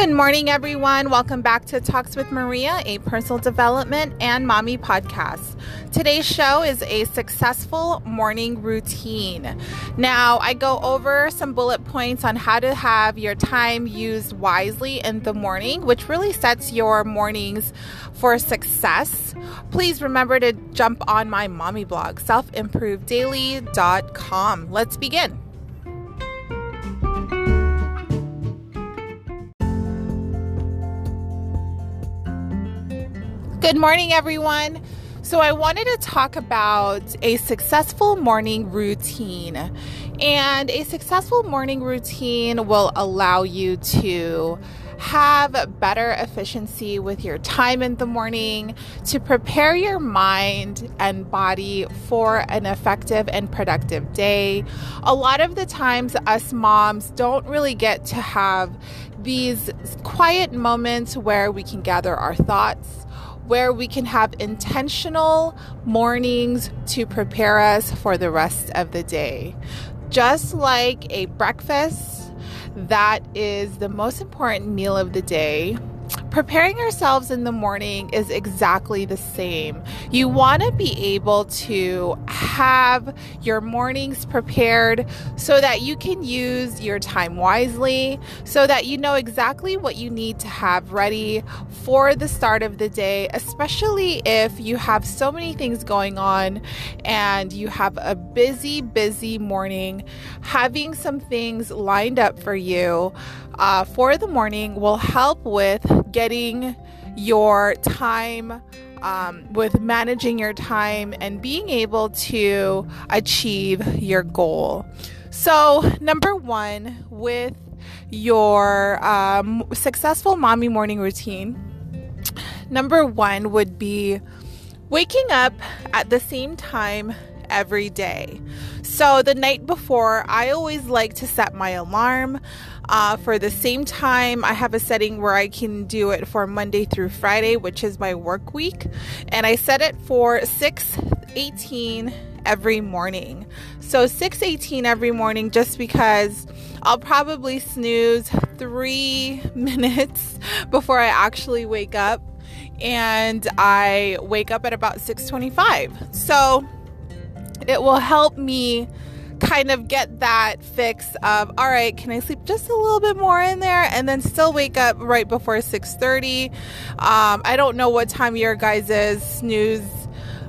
Good morning, everyone. Welcome back to Talks with Maria, a personal development and mommy podcast. Today's show is a successful morning routine. Now, I go over some bullet points on how to have your time used wisely in the morning, which really sets your mornings for success. Please remember to jump on my mommy blog, selfimprovedaily.com. Let's begin. Good morning, everyone. So, I wanted to talk about a successful morning routine. And a successful morning routine will allow you to have better efficiency with your time in the morning, to prepare your mind and body for an effective and productive day. A lot of the times, us moms don't really get to have these quiet moments where we can gather our thoughts where we can have intentional mornings to prepare us for the rest of the day. Just like a breakfast, that is the most important meal of the day preparing ourselves in the morning is exactly the same. You want to be able to have your mornings prepared so that you can use your time wisely, so that you know exactly what you need to have ready for the start of the day, especially if you have so many things going on and you have a busy, busy morning. Having some things lined up for you uh, for the morning will help with getting your time um, with managing your time and being able to achieve your goal. So, number one, with your um, successful mommy morning routine, number one would be waking up at the same time every day. So, the night before, I always like to set my alarm uh, for the same time. I have a setting where I can do it for Monday through Friday, which is my work week, and I set it for 6 18 every morning. So 6:18 every morning just because I'll probably snooze 3 minutes before I actually wake up and I wake up at about 6:25. So it will help me kind of get that fix of all right can i sleep just a little bit more in there and then still wake up right before 6.30 um, i don't know what time your guys' snooze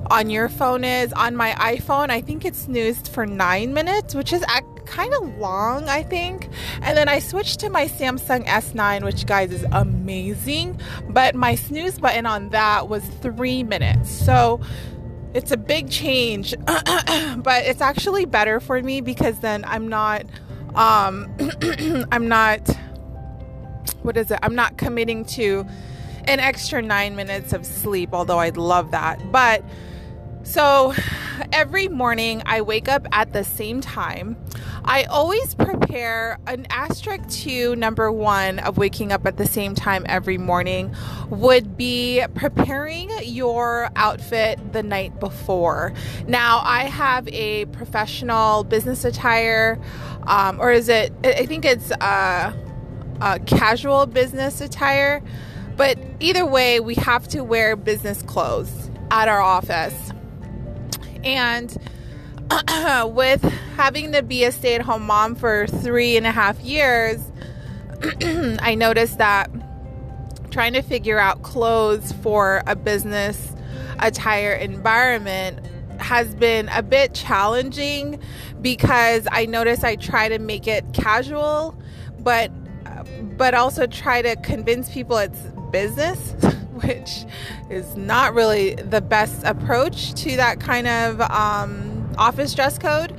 on your phone is. On my iphone i think it's snoozed for nine minutes which is kind of long i think. And then i switched to my samsung s9 which guys is amazing. But my snooze button on that was three minutes. So it's a big change, but it's actually better for me because then I'm not um I'm not what is it? I'm not committing to an extra 9 minutes of sleep, although I'd love that. But so every morning I wake up at the same time. I always prepare an asterisk to number one of waking up at the same time every morning would be preparing your outfit the night before. Now, I have a professional business attire, um, or is it, I think it's a, a casual business attire, but either way, we have to wear business clothes at our office. And with having to be a stay at home mom for three and a half years, I noticed that trying to figure out clothes for a business attire environment has been a bit challenging because I notice I try to make it casual, but but also try to convince people it's business, which is not really the best approach to that kind of um, office dress code.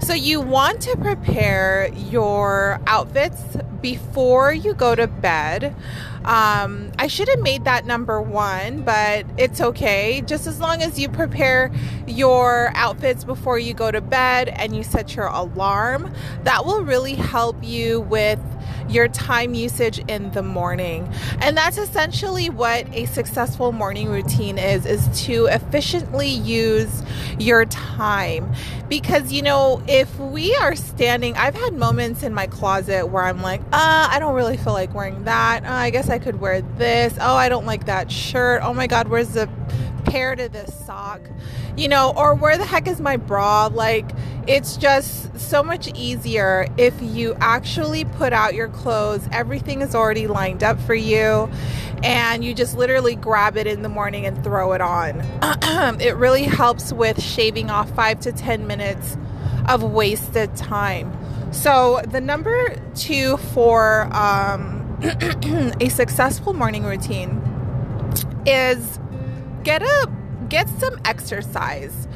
So, you want to prepare your outfits before you go to bed. Um, I should have made that number one, but it's okay. Just as long as you prepare your outfits before you go to bed and you set your alarm, that will really help you with your time usage in the morning. And that's essentially what a successful morning routine is is to efficiently use your time. Because you know, if we are standing, I've had moments in my closet where I'm like, "Uh, I don't really feel like wearing that. Uh, I guess I could wear this. Oh, I don't like that shirt. Oh my god, where's the to this sock?" You know, or where the heck is my bra? Like it's just so much easier if you actually put out your clothes. Everything is already lined up for you, and you just literally grab it in the morning and throw it on. it really helps with shaving off five to 10 minutes of wasted time. So, the number two for um, a successful morning routine is get a get some exercise.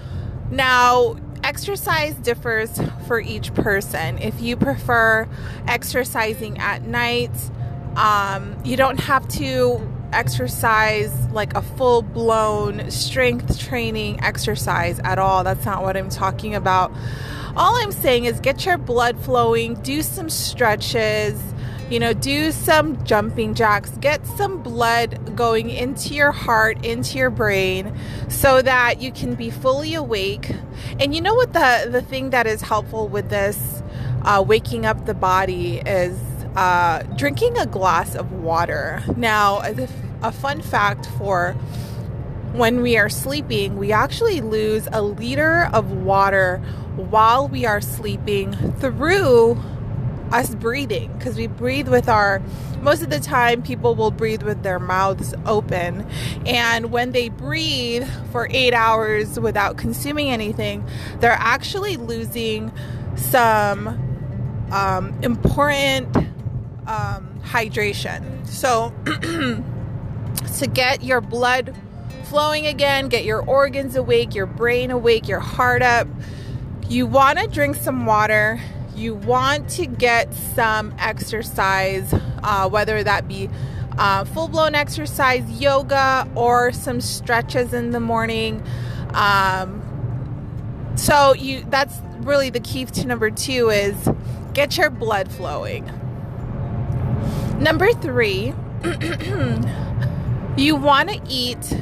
Now, exercise differs for each person. If you prefer exercising at night, um, you don't have to exercise like a full blown strength training exercise at all. That's not what I'm talking about. All I'm saying is get your blood flowing, do some stretches you know, do some jumping jacks, get some blood going into your heart, into your brain, so that you can be fully awake. And you know what the the thing that is helpful with this uh, waking up the body is uh, drinking a glass of water. Now, a fun fact for when we are sleeping, we actually lose a liter of water while we are sleeping through us breathing because we breathe with our most of the time people will breathe with their mouths open. And when they breathe for eight hours without consuming anything they're actually losing some um, important um, hydration. So to get your blood flowing again get your organs awake your brain awake your heart up you want to drink some water you want to get some exercise, uh, whether that be uh, full blown exercise, yoga, or some stretches in the morning. Um, so you that's really the key to number two is get your blood flowing. Number three, you want to eat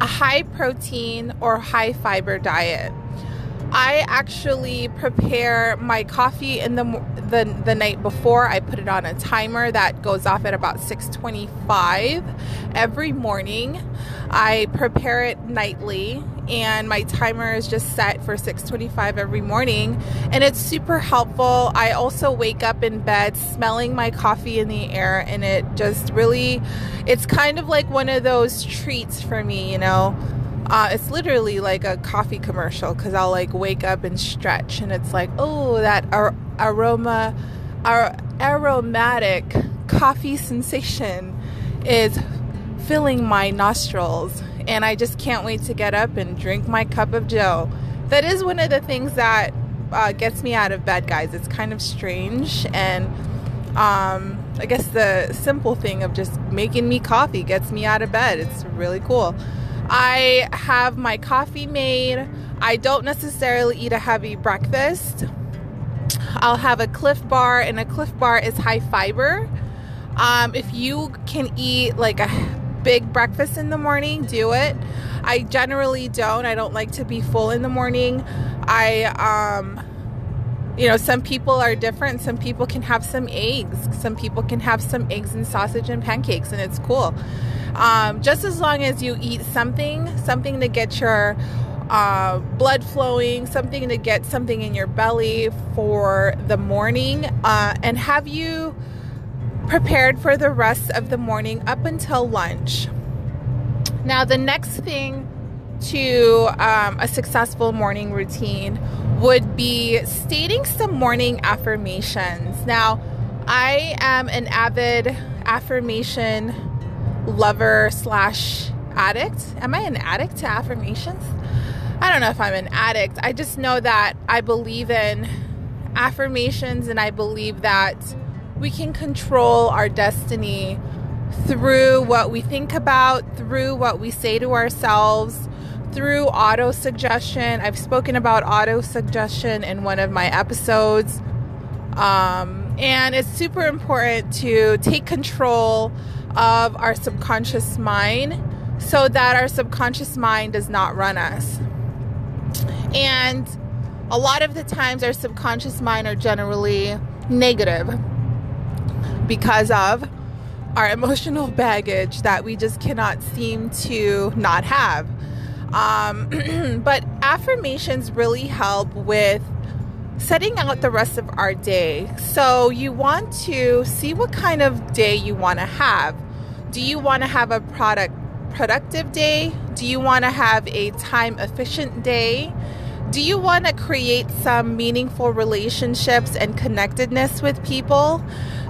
a high protein or high fiber diet. I actually prepare my coffee in the, the the night before. I put it on a timer that goes off at about 6:25 every morning. I prepare it nightly and my timer is just set for 6:25 every morning and it's super helpful. I also wake up in bed smelling my coffee in the air and it just really it's kind of like one of those treats for me, you know uh, it's literally like a coffee commercial because I'll like wake up and stretch, and it's like, oh, that ar- aroma, ar- aromatic coffee sensation is filling my nostrils, and I just can't wait to get up and drink my cup of Joe. That is one of the things that uh, gets me out of bed, guys. It's kind of strange, and um, I guess the simple thing of just making me coffee gets me out of bed. It's really cool. I have my coffee made. I don't necessarily eat a heavy breakfast. I'll have a Clif bar, and a Clif bar is high fiber. Um, if you can eat like a big breakfast in the morning, do it. I generally don't. I don't like to be full in the morning. I, um, you know, some people are different. Some people can have some eggs. Some people can have some eggs and sausage and pancakes, and it's cool. Um, just as long as you eat something, something to get your uh, blood flowing, something to get something in your belly for the morning, uh, and have you prepared for the rest of the morning up until lunch. Now, the next thing to um, a successful morning routine would be stating some morning affirmations. Now, I am an avid affirmation lover slash addict. Am I an addict to affirmations? I don't know if I'm an addict. I just know that I believe in affirmations and I believe that we can control our destiny through what we think about, through what we say to ourselves, through auto suggestion. I've spoken about auto suggestion in one of my episodes. Um, and it's super important to take control of our subconscious mind so that our subconscious mind does not run us. And a lot of the times, our subconscious mind are generally negative because of our emotional baggage that we just cannot seem to not have. Um, but affirmations really help with setting out the rest of our day. So you want to see what kind of day you want to have. Do you want to have a product productive day? Do you want to have a time efficient day? Do you want to create some meaningful relationships and connectedness with people?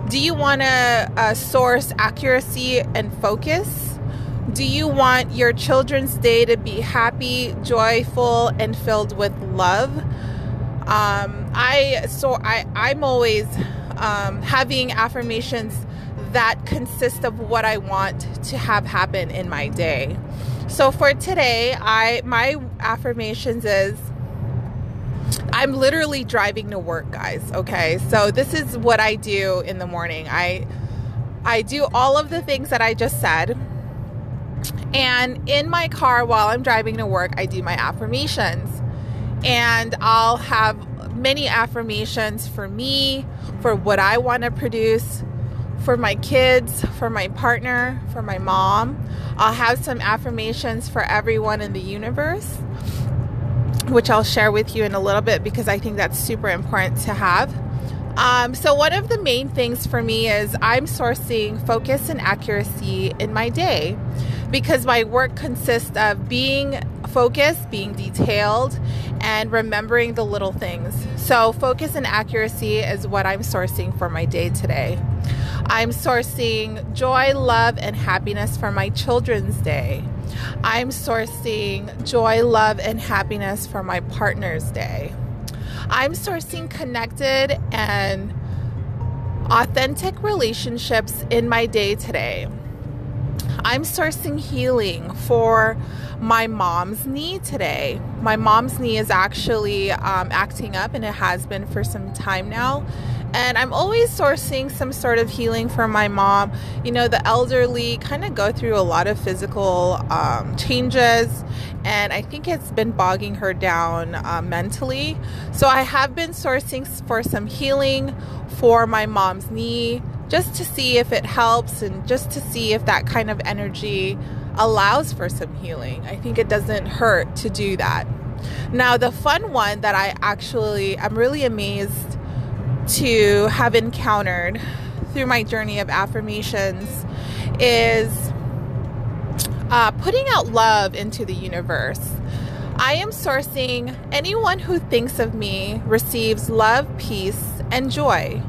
Do you want to uh, source accuracy and focus? Do you want your children's day to be happy, joyful, and filled with love? Um, I so I I'm always um, having affirmations that consist of what I want to have happen in my day. So for today, I my affirmations is I'm literally driving to work, guys. Okay. So this is what I do in the morning. I I do all of the things that I just said. And in my car while I'm driving to work, I do my affirmations and I'll have many affirmations for me, for what I want to produce, for my kids, for my partner, for my mom. I'll have some affirmations for everyone in the universe, which I'll share with you in a little bit because I think that's super important to have. Um, so, one of the main things for me is I'm sourcing focus and accuracy in my day because my work consists of being focused, being detailed, and remembering the little things. So, focus and accuracy is what I'm sourcing for my day today. I'm sourcing joy, love, and happiness for my children's day. I'm sourcing joy, love, and happiness for my partner's day. I'm sourcing connected and authentic relationships in my day today. I'm sourcing healing for my mom's knee today. My mom's knee is actually um, acting up and it has been for some time now. And I'm always sourcing some sort of healing for my mom. You know, the elderly kind of go through a lot of physical um, changes, and I think it's been bogging her down uh, mentally. So I have been sourcing for some healing for my mom's knee just to see if it helps and just to see if that kind of energy allows for some healing. I think it doesn't hurt to do that. Now, the fun one that I actually I'm really amazed to have encountered through my journey of affirmations is uh, putting out love into the universe. I am sourcing anyone who thinks of me receives love, peace, and joy.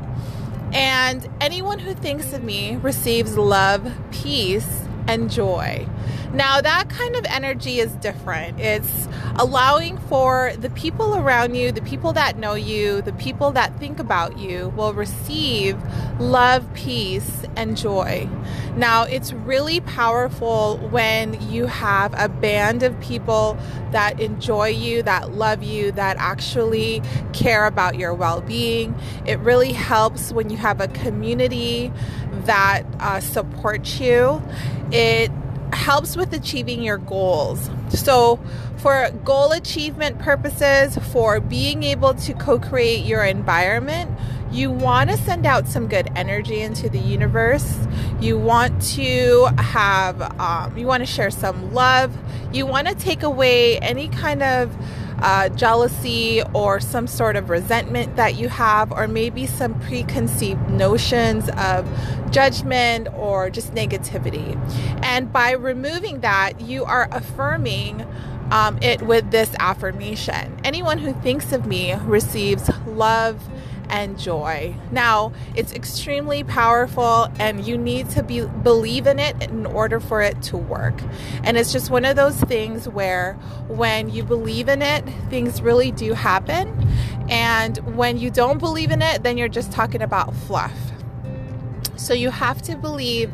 And anyone who thinks of me receives love, peace, and joy. Now, that kind of energy is different. It's allowing for the people around you, the people that know you, the people that think about you will receive love, peace, and joy. Now, it's really powerful when you have a band of people that enjoy you, that love you, that actually care about your well being. It really helps when you have a community that uh, supports you. It helps with achieving your goals. So, for goal achievement purposes, for being able to co create your environment, you want to send out some good energy into the universe. You want to have, um, you want to share some love. You want to take away any kind of uh, jealousy or some sort of resentment that you have, or maybe some preconceived notions of judgment or just negativity. And by removing that, you are affirming um, it with this affirmation Anyone who thinks of me receives love and joy. Now, it's extremely powerful and you need to be believe in it in order for it to work. And it's just one of those things where when you believe in it, things really do happen. And when you don't believe in it, then you're just talking about fluff. So you have to believe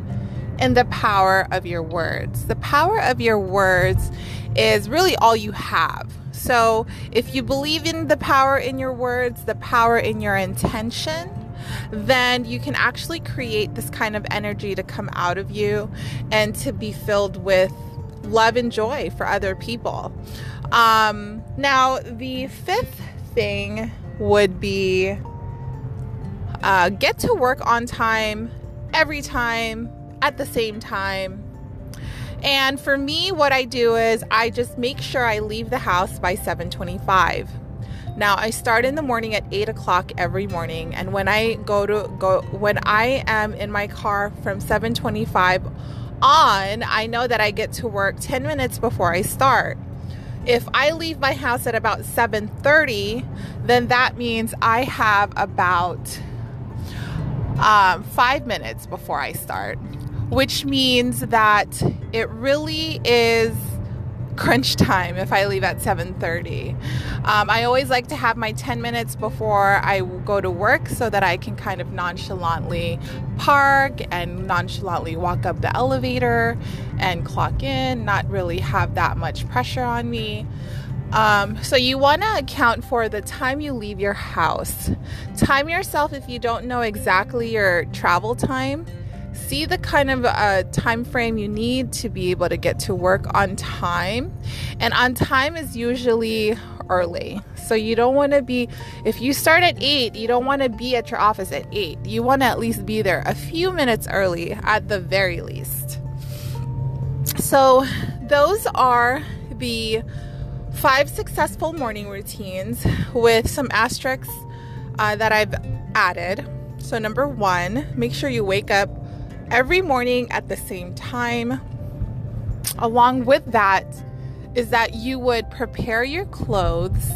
in the power of your words. The power of your words is really all you have. So, if you believe in the power in your words, the power in your intention, then you can actually create this kind of energy to come out of you and to be filled with love and joy for other people. Um, now, the fifth thing would be uh, get to work on time every time at the same time. And for me, what I do is I just make sure I leave the house by 725. Now I start in the morning at eight o'clock every morning, and when I go to go when I am in my car from 725 on, I know that I get to work 10 minutes before I start. If I leave my house at about 7:30, then that means I have about um, five minutes before I start, which means that it really is crunch time if I leave at 7:30. Um, I always like to have my 10 minutes before I go to work so that I can kind of nonchalantly park and nonchalantly walk up the elevator and clock in, not really have that much pressure on me. Um, so you want to account for the time you leave your house. Time yourself if you don't know exactly your travel time. See the kind of uh, time frame you need to be able to get to work on time. And on time is usually early. So you don't want to be, if you start at 8, you don't want to be at your office at 8. You want to at least be there a few minutes early at the very least. So those are the five successful morning routines with some asterisks uh, that I've added. So, number one, make sure you wake up every morning at the same time. Along with that, is that you would prepare your clothes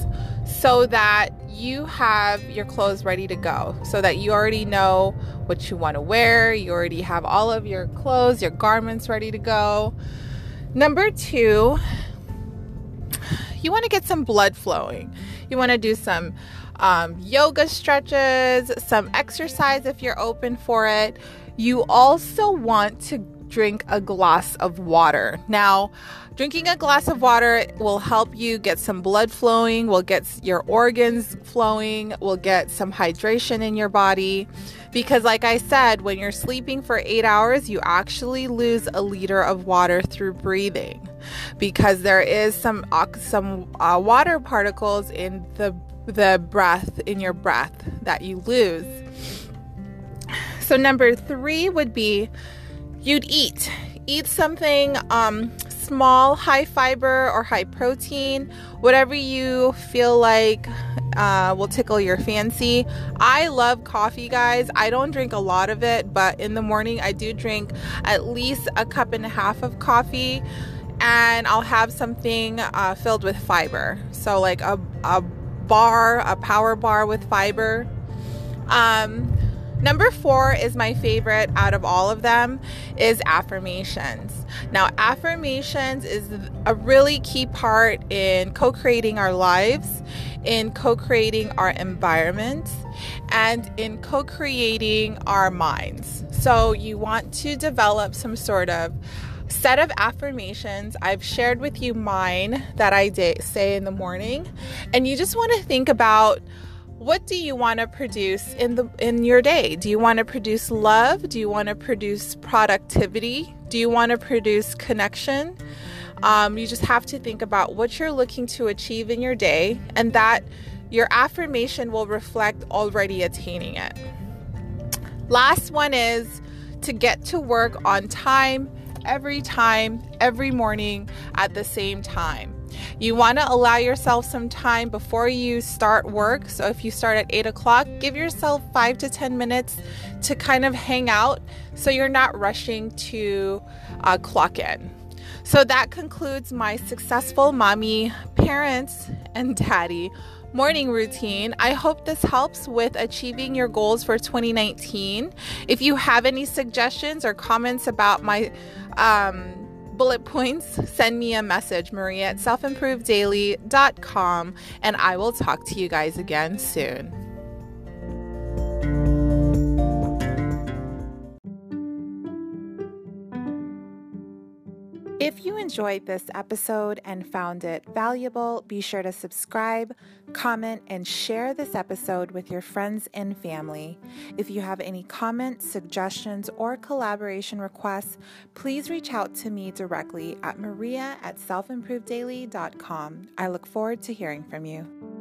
so that you have your clothes ready to go, so that you already know what you want to wear, you already have all of your clothes, your garments ready to go. Number two, you want to get some blood flowing. You want to do some um, yoga stretches, some exercise if you're open for it. You also want to drink a glass of water. Now, drinking a glass of water will help you get some blood flowing, will get your organs flowing, will get some hydration in your body. Because, like I said, when you're sleeping for eight hours, you actually lose a liter of water through breathing because there is some some uh, water particles in the the breath in your breath that you lose. So number three would be you'd eat eat something um, small, high fiber or high protein, whatever you feel like uh, will tickle your fancy. I love coffee, guys. I don't drink a lot of it, but in the morning I do drink at least a cup and a half of coffee and I'll have something uh, filled with fiber. So, like a, a bar, a power bar with fiber. Um, number four is my favorite out of all of them is affirmations. Now, affirmations is a really key part in co-creating our lives, in co-creating our environment, and in co-creating our minds. So you want to develop some sort of set of affirmations. I've shared with you mine that I say in the morning, and you just want to think about what do you want to produce in the in your day? Do you want to produce love? Do you want to produce productivity? Do you want to produce connection? Um, you just have to think about what you're looking to achieve in your day, and that your affirmation will reflect already attaining it. Last one is to get to work on time every time, every morning at the same time. You want to allow yourself some time before you start work. So, if you start at 8 o'clock, give yourself five to 10 minutes to kind of hang out so you're not rushing to uh, clock in. So, that concludes my successful mommy, parents, and daddy morning routine. I hope this helps with achieving your goals for 2019. If you have any suggestions or comments about my um, bullet points, send me a message, Maria at selfimprovedaily.com, and I will talk to you guys again soon. Enjoyed this episode and found it valuable, be sure to subscribe, comment, and share this episode with your friends and family. If you have any comments, suggestions, or collaboration requests, please reach out to me directly at maria at selfimprovedaily.com. I look forward to hearing from you.